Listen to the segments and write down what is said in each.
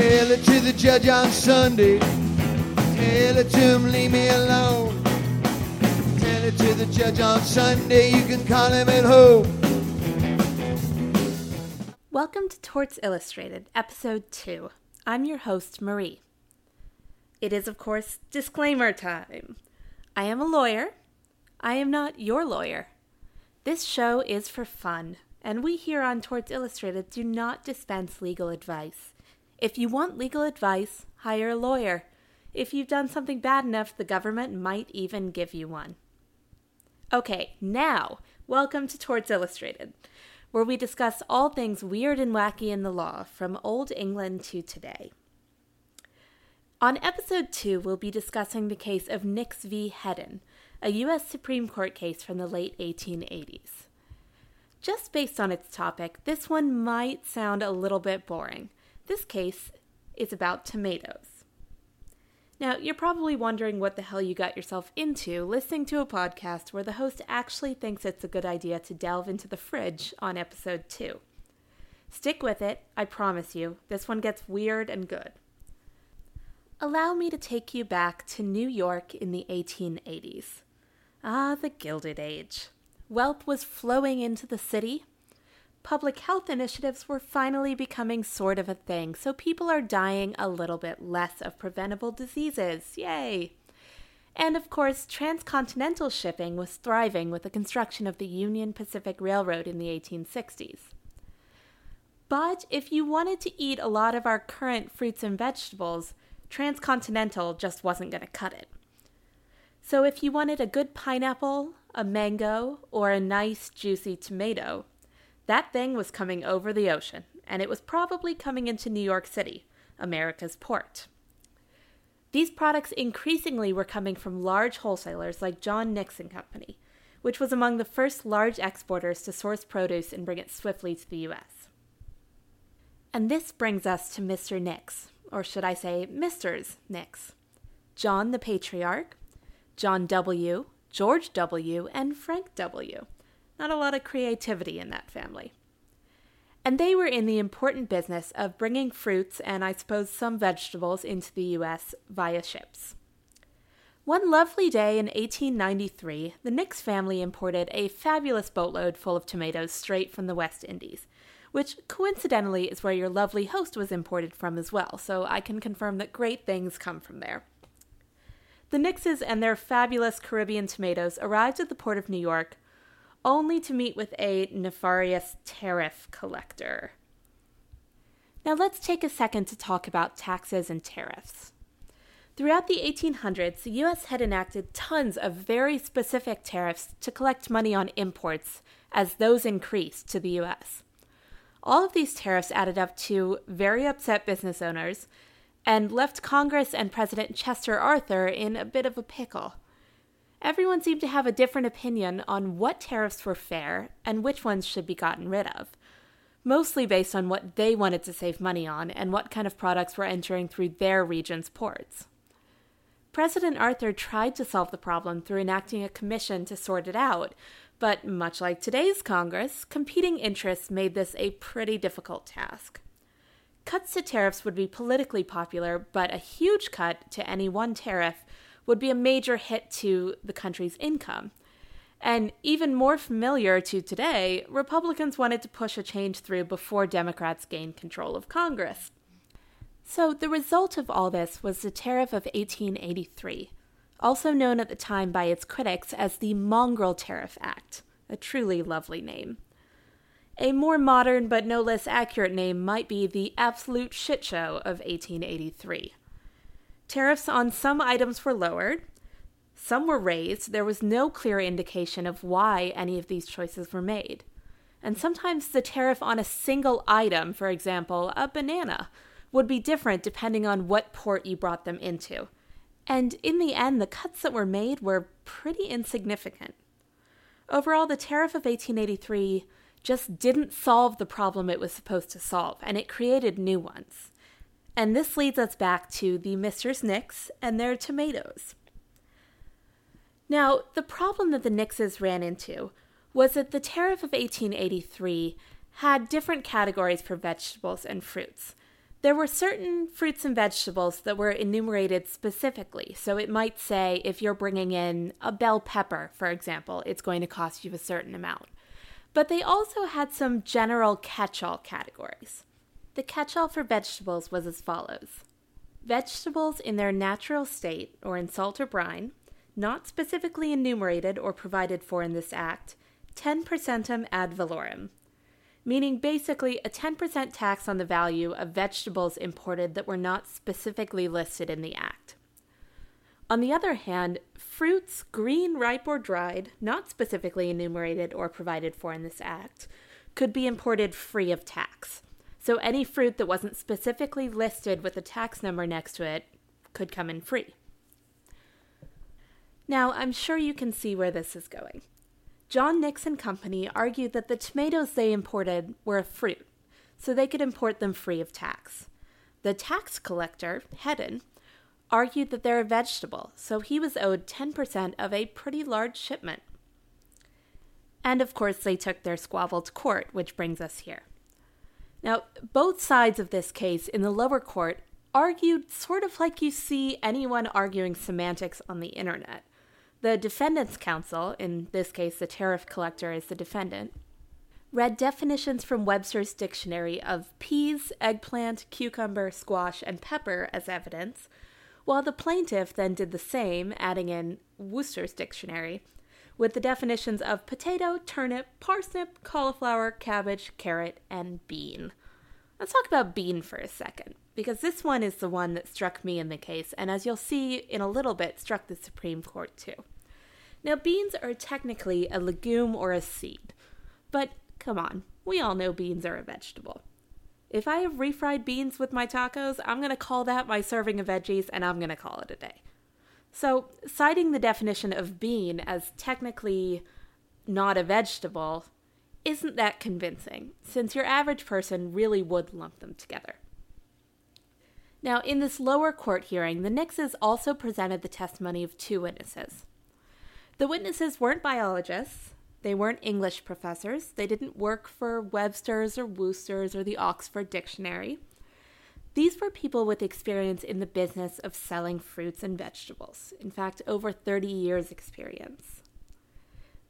Tell it to the judge on Sunday. Tell it to him, leave me alone. Tell it to the judge on Sunday. You can call him at home. Welcome to Torts Illustrated, Episode 2. I'm your host, Marie. It is, of course, disclaimer time. I am a lawyer. I am not your lawyer. This show is for fun, and we here on Torts Illustrated do not dispense legal advice. If you want legal advice, hire a lawyer. If you've done something bad enough, the government might even give you one. Okay, now, welcome to Torts Illustrated, where we discuss all things weird and wacky in the law, from Old England to today. On episode 2, we'll be discussing the case of Nix v. Hedden, a U.S. Supreme Court case from the late 1880s. Just based on its topic, this one might sound a little bit boring. This case is about tomatoes. Now, you're probably wondering what the hell you got yourself into listening to a podcast where the host actually thinks it's a good idea to delve into the fridge on episode 2. Stick with it, I promise you, this one gets weird and good. Allow me to take you back to New York in the 1880s. Ah, the Gilded Age. Wealth was flowing into the city. Public health initiatives were finally becoming sort of a thing, so people are dying a little bit less of preventable diseases. Yay! And of course, transcontinental shipping was thriving with the construction of the Union Pacific Railroad in the 1860s. But if you wanted to eat a lot of our current fruits and vegetables, transcontinental just wasn't going to cut it. So if you wanted a good pineapple, a mango, or a nice juicy tomato, that thing was coming over the ocean, and it was probably coming into New York City, America's port. These products increasingly were coming from large wholesalers like John Nix and Company, which was among the first large exporters to source produce and bring it swiftly to the U.S. And this brings us to Mr. Nix, or should I say Misters Nix. John the Patriarch, John W., George W., and Frank W. Not a lot of creativity in that family. And they were in the important business of bringing fruits and I suppose some vegetables into the U.S. via ships. One lovely day in 1893, the Nix family imported a fabulous boatload full of tomatoes straight from the West Indies, which coincidentally is where your lovely host was imported from as well, so I can confirm that great things come from there. The Nixes and their fabulous Caribbean tomatoes arrived at the port of New York only to meet with a nefarious tariff collector. Now let's take a second to talk about taxes and tariffs. Throughout the 1800s, the US had enacted tons of very specific tariffs to collect money on imports as those increased to the US. All of these tariffs added up to very upset business owners and left Congress and President Chester Arthur in a bit of a pickle. Everyone seemed to have a different opinion on what tariffs were fair and which ones should be gotten rid of, mostly based on what they wanted to save money on and what kind of products were entering through their region's ports. President Arthur tried to solve the problem through enacting a commission to sort it out, but much like today's Congress, competing interests made this a pretty difficult task. Cuts to tariffs would be politically popular, but a huge cut to any one tariff would be a major hit to the country's income. And even more familiar to today, Republicans wanted to push a change through before Democrats gained control of Congress. So the result of all this was the Tariff of 1883, also known at the time by its critics as the Mongrel Tariff Act, a truly lovely name. A more modern but no less accurate name might be the absolute shit show of 1883. Tariffs on some items were lowered, some were raised, there was no clear indication of why any of these choices were made. And sometimes the tariff on a single item, for example, a banana, would be different depending on what port you brought them into. And in the end, the cuts that were made were pretty insignificant. Overall, the tariff of 1883 just didn't solve the problem it was supposed to solve, and it created new ones. And this leads us back to the Misters Nix and their tomatoes. Now, the problem that the Nixes ran into was that the tariff of 1883 had different categories for vegetables and fruits. There were certain fruits and vegetables that were enumerated specifically. So it might say if you're bringing in a bell pepper, for example, it's going to cost you a certain amount. But they also had some general catch all categories. The catch all for vegetables was as follows Vegetables in their natural state or in salt or brine, not specifically enumerated or provided for in this act, 10% ad valorem, meaning basically a 10% tax on the value of vegetables imported that were not specifically listed in the Act. On the other hand, fruits, green, ripe, or dried, not specifically enumerated or provided for in this Act, could be imported free of tax. So any fruit that wasn't specifically listed with a tax number next to it could come in free. Now, I'm sure you can see where this is going. John Nix and Company argued that the tomatoes they imported were a fruit, so they could import them free of tax. The tax collector, Hedden, argued that they're a vegetable, so he was owed 10% of a pretty large shipment. And of course, they took their squabble to court, which brings us here. Now, both sides of this case in the lower court argued sort of like you see anyone arguing semantics on the internet. The defendant's counsel, in this case the tariff collector is the defendant, read definitions from Webster's dictionary of peas, eggplant, cucumber, squash, and pepper as evidence, while the plaintiff then did the same, adding in Worcester's dictionary with the definitions of potato, turnip, parsnip, cauliflower, cabbage, carrot, and bean. Let's talk about bean for a second, because this one is the one that struck me in the case, and as you'll see in a little bit, struck the Supreme Court too. Now, beans are technically a legume or a seed, but come on, we all know beans are a vegetable. If I have refried beans with my tacos, I'm going to call that my serving of veggies and I'm going to call it a day. So, citing the definition of bean as technically not a vegetable isn't that convincing, since your average person really would lump them together. Now, in this lower court hearing, the Nixes also presented the testimony of two witnesses. The witnesses weren't biologists. They weren't English professors. They didn't work for Webster's or Worcester's or the Oxford Dictionary. These were people with experience in the business of selling fruits and vegetables. In fact, over 30 years' experience.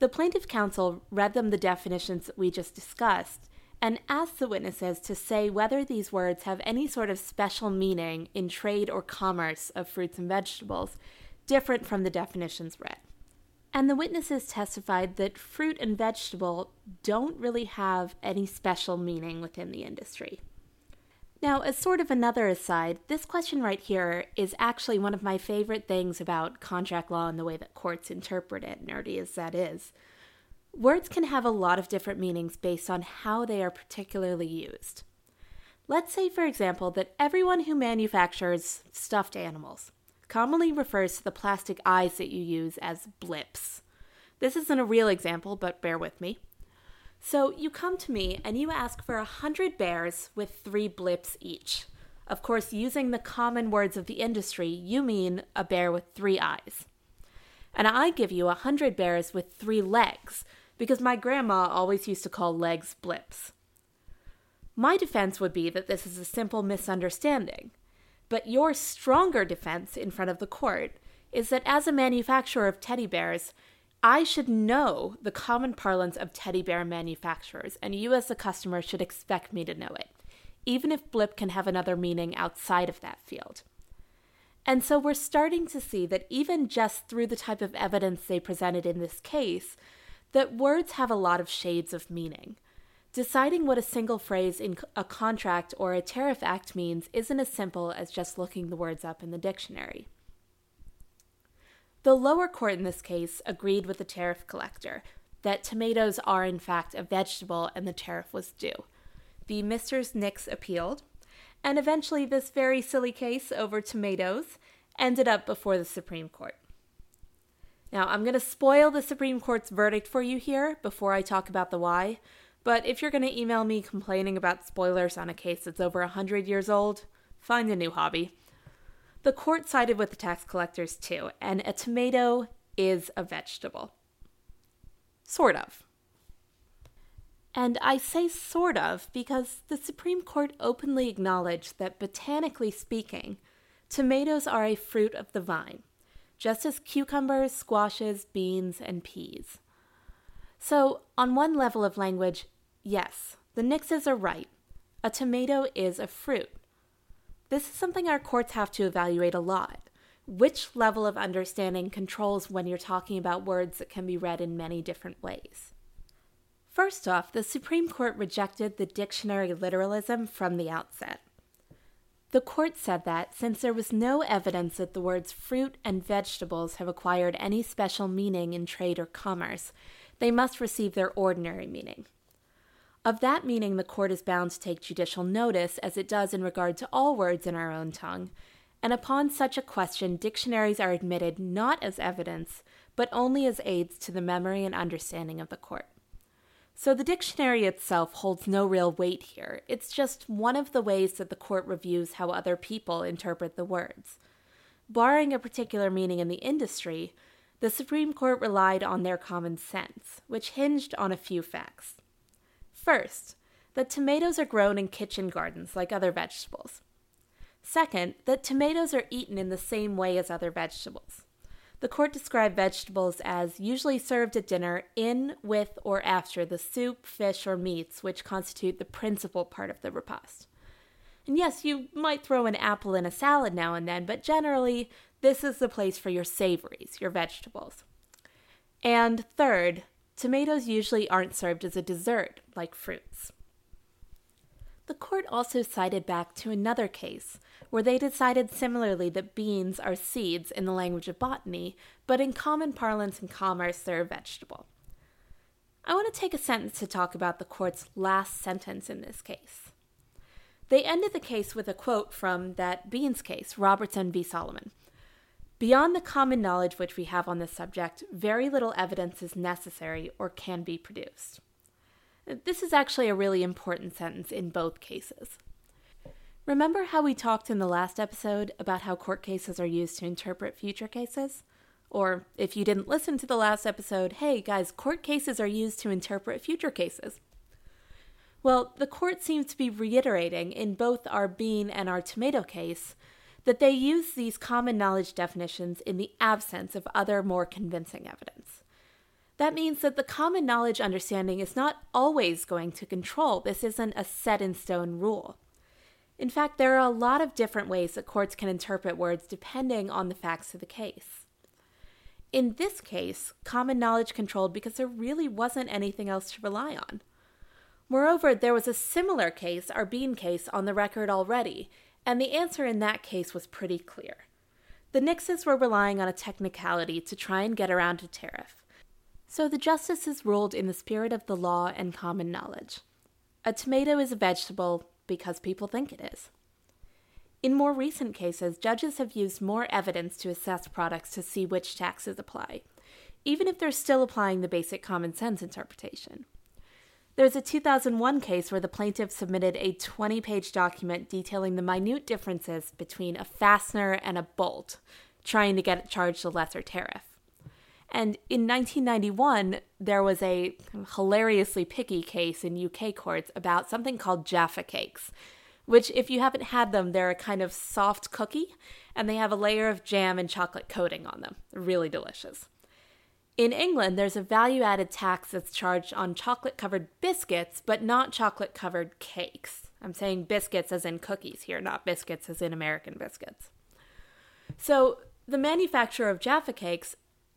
The plaintiff counsel read them the definitions we just discussed and asked the witnesses to say whether these words have any sort of special meaning in trade or commerce of fruits and vegetables different from the definitions read. And the witnesses testified that fruit and vegetable don't really have any special meaning within the industry. Now, as sort of another aside, this question right here is actually one of my favorite things about contract law and the way that courts interpret it, nerdy as that is. Words can have a lot of different meanings based on how they are particularly used. Let's say, for example, that everyone who manufactures stuffed animals commonly refers to the plastic eyes that you use as blips. This isn't a real example, but bear with me. So you come to me and you ask for a hundred bears with three blips each. Of course, using the common words of the industry, you mean a bear with three eyes. And I give you a hundred bears with three legs, because my grandma always used to call legs blips. My defense would be that this is a simple misunderstanding. But your stronger defense in front of the court is that as a manufacturer of teddy bears, I should know the common parlance of teddy bear manufacturers, and you as a customer should expect me to know it, even if blip can have another meaning outside of that field. And so we're starting to see that even just through the type of evidence they presented in this case, that words have a lot of shades of meaning. Deciding what a single phrase in a contract or a tariff act means isn't as simple as just looking the words up in the dictionary. The lower court in this case agreed with the tariff collector that tomatoes are in fact a vegetable and the tariff was due. The Misters Nix appealed, and eventually this very silly case over tomatoes ended up before the Supreme Court. Now, I'm going to spoil the Supreme Court's verdict for you here before I talk about the why, but if you're going to email me complaining about spoilers on a case that's over 100 years old, find a new hobby. The court sided with the tax collectors too, and a tomato is a vegetable. Sort of. And I say sort of because the Supreme Court openly acknowledged that, botanically speaking, tomatoes are a fruit of the vine, just as cucumbers, squashes, beans, and peas. So, on one level of language, yes, the Nixes are right. A tomato is a fruit. This is something our courts have to evaluate a lot. Which level of understanding controls when you're talking about words that can be read in many different ways? First off, the Supreme Court rejected the dictionary literalism from the outset. The court said that since there was no evidence that the words fruit and vegetables have acquired any special meaning in trade or commerce, they must receive their ordinary meaning. Of that meaning, the court is bound to take judicial notice, as it does in regard to all words in our own tongue, and upon such a question, dictionaries are admitted not as evidence, but only as aids to the memory and understanding of the court. So the dictionary itself holds no real weight here. It's just one of the ways that the court reviews how other people interpret the words. Barring a particular meaning in the industry, the Supreme Court relied on their common sense, which hinged on a few facts. First, that tomatoes are grown in kitchen gardens like other vegetables. Second, that tomatoes are eaten in the same way as other vegetables. The court described vegetables as usually served at dinner in, with, or after the soup, fish, or meats which constitute the principal part of the repast. And yes, you might throw an apple in a salad now and then, but generally, this is the place for your savories, your vegetables. And third, tomatoes usually aren't served as a dessert like fruits. The court also cited back to another case where they decided similarly that beans are seeds in the language of botany, but in common parlance and commerce, they're a vegetable. I want to take a sentence to talk about the court's last sentence in this case. They ended the case with a quote from that Beans case, Robertson v. Salomon. Beyond the common knowledge which we have on this subject, very little evidence is necessary or can be produced. This is actually a really important sentence in both cases. Remember how we talked in the last episode about how court cases are used to interpret future cases? Or if you didn't listen to the last episode, hey guys, court cases are used to interpret future cases. Well, the court seems to be reiterating in both our bean and our tomato case that they use these common knowledge definitions in the absence of other more convincing evidence. That means that the common knowledge understanding is not always going to control. This isn't a set in stone rule. In fact, there are a lot of different ways that courts can interpret words depending on the facts of the case. In this case, common knowledge controlled because there really wasn't anything else to rely on. Moreover, there was a similar case, our Bean case, on the record already, and the answer in that case was pretty clear. The Nixes were relying on a technicality to try and get around a tariff. So the justices ruled in the spirit of the law and common knowledge. A tomato is a vegetable because people think it is. In more recent cases, judges have used more evidence to assess products to see which taxes apply, even if they're still applying the basic common sense interpretation. There's a 2001 case where the plaintiff submitted a 20 page document detailing the minute differences between a fastener and a bolt, trying to get it charged a lesser tariff. And in 1991, there was a hilariously picky case in UK courts about something called Jaffa cakes, which, if you haven't had them, they're a kind of soft cookie and they have a layer of jam and chocolate coating on them. Really delicious. In England, there's a value added tax that's charged on chocolate covered biscuits, but not chocolate covered cakes. I'm saying biscuits as in cookies here, not biscuits as in American biscuits. So, the manufacturer of Jaffa cakes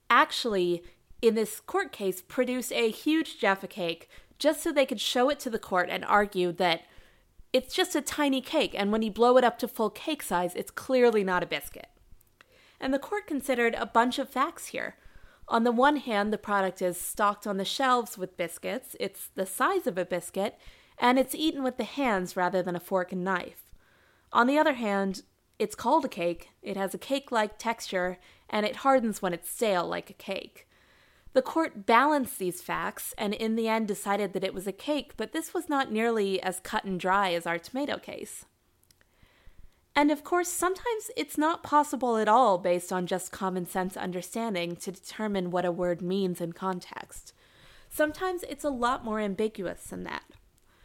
actually, in this court case, produced a huge Jaffa cake just so they could show it to the court and argue that it's just a tiny cake, and when you blow it up to full cake size, it's clearly not a biscuit. And the court considered a bunch of facts here. On the one hand, the product is stocked on the shelves with biscuits, it's the size of a biscuit, and it's eaten with the hands rather than a fork and knife. On the other hand, it's called a cake, it has a cake like texture, and it hardens when it's stale like a cake. The court balanced these facts and in the end decided that it was a cake, but this was not nearly as cut and dry as our tomato case. And of course, sometimes it's not possible at all, based on just common sense understanding, to determine what a word means in context. Sometimes it's a lot more ambiguous than that.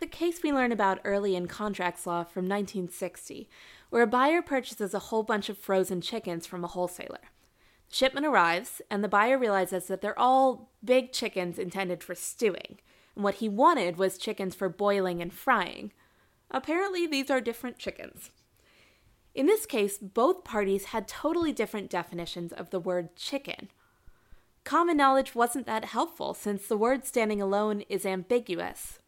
The case we learn about early in contracts law from 1960, where a buyer purchases a whole bunch of frozen chickens from a wholesaler. The shipment arrives, and the buyer realizes that they're all big chickens intended for stewing, and what he wanted was chickens for boiling and frying. Apparently, these are different chickens. In this case, both parties had totally different definitions of the word chicken. Common knowledge wasn't that helpful since the word standing alone is ambiguous.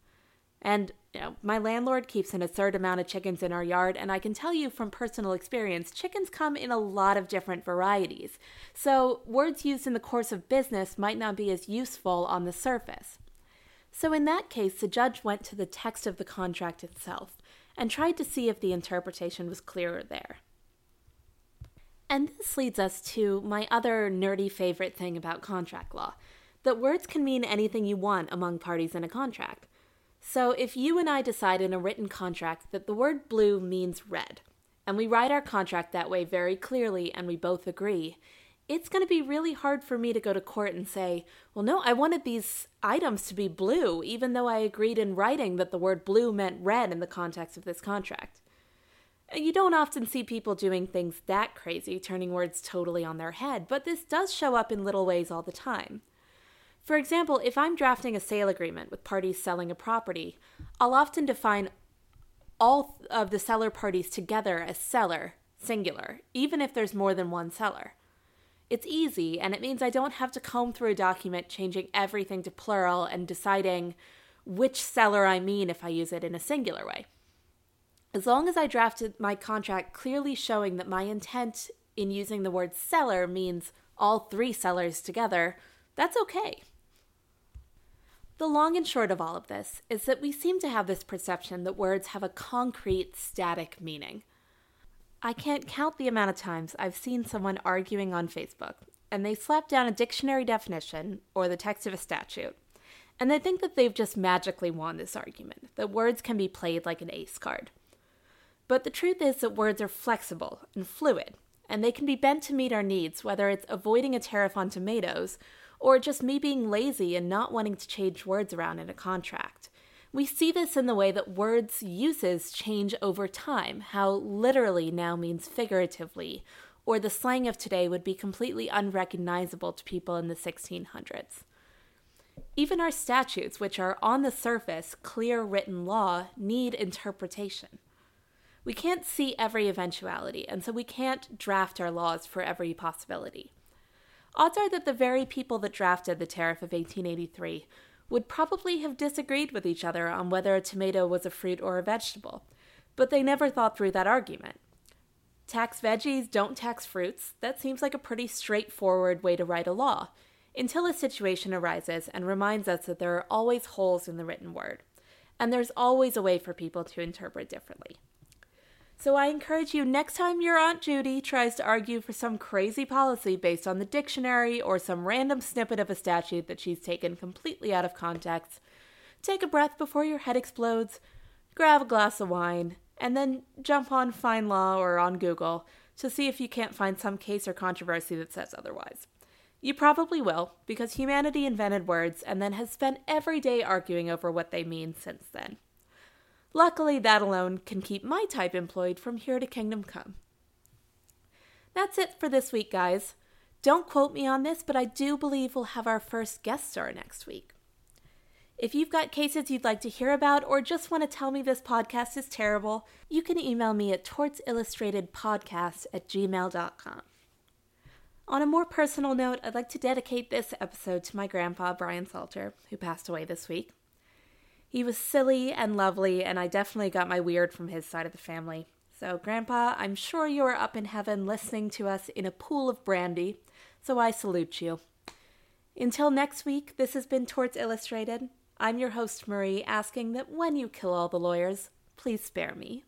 And you know, my landlord keeps an absurd amount of chickens in our yard, and I can tell you from personal experience, chickens come in a lot of different varieties. So, words used in the course of business might not be as useful on the surface. So, in that case, the judge went to the text of the contract itself and tried to see if the interpretation was clearer there. And this leads us to my other nerdy favorite thing about contract law that words can mean anything you want among parties in a contract. So, if you and I decide in a written contract that the word blue means red, and we write our contract that way very clearly and we both agree, it's going to be really hard for me to go to court and say, well, no, I wanted these items to be blue, even though I agreed in writing that the word blue meant red in the context of this contract. You don't often see people doing things that crazy, turning words totally on their head, but this does show up in little ways all the time. For example, if I'm drafting a sale agreement with parties selling a property, I'll often define all of the seller parties together as seller, singular, even if there's more than one seller. It's easy, and it means I don't have to comb through a document changing everything to plural and deciding which seller I mean if I use it in a singular way. As long as I drafted my contract clearly showing that my intent in using the word seller means all three sellers together, that's okay. The long and short of all of this is that we seem to have this perception that words have a concrete, static meaning. I can't count the amount of times I've seen someone arguing on Facebook and they slap down a dictionary definition or the text of a statute, and they think that they've just magically won this argument, that words can be played like an ace card. But the truth is that words are flexible and fluid, and they can be bent to meet our needs, whether it's avoiding a tariff on tomatoes or just me being lazy and not wanting to change words around in a contract. We see this in the way that words' uses change over time, how literally now means figuratively, or the slang of today would be completely unrecognizable to people in the 1600s. Even our statutes, which are on the surface clear written law, need interpretation. We can't see every eventuality, and so we can't draft our laws for every possibility. Odds are that the very people that drafted the tariff of 1883 would probably have disagreed with each other on whether a tomato was a fruit or a vegetable, but they never thought through that argument. Tax veggies, don't tax fruits, that seems like a pretty straightforward way to write a law, until a situation arises and reminds us that there are always holes in the written word, and there's always a way for people to interpret differently. So I encourage you next time your Aunt Judy tries to argue for some crazy policy based on the dictionary or some random snippet of a statute that she's taken completely out of context, take a breath before your head explodes, grab a glass of wine, and then jump on FindLaw or on Google to see if you can't find some case or controversy that says otherwise. You probably will, because humanity invented words and then has spent every day arguing over what they mean since then. Luckily, that alone can keep my type employed from here to Kingdom Come. That's it for this week, guys. Don't quote me on this, but I do believe we'll have our first guest star next week. If you've got cases you'd like to hear about or just want to tell me this podcast is terrible, you can email me at tortsillustratedpodcast at gmail.com. On a more personal note, I'd like to dedicate this episode to my grandpa, Brian Salter, who passed away this week. He was silly and lovely, and I definitely got my weird from his side of the family. So, Grandpa, I'm sure you are up in heaven listening to us in a pool of brandy, so I salute you. Until next week, this has been Torts Illustrated. I'm your host, Marie, asking that when you kill all the lawyers, please spare me.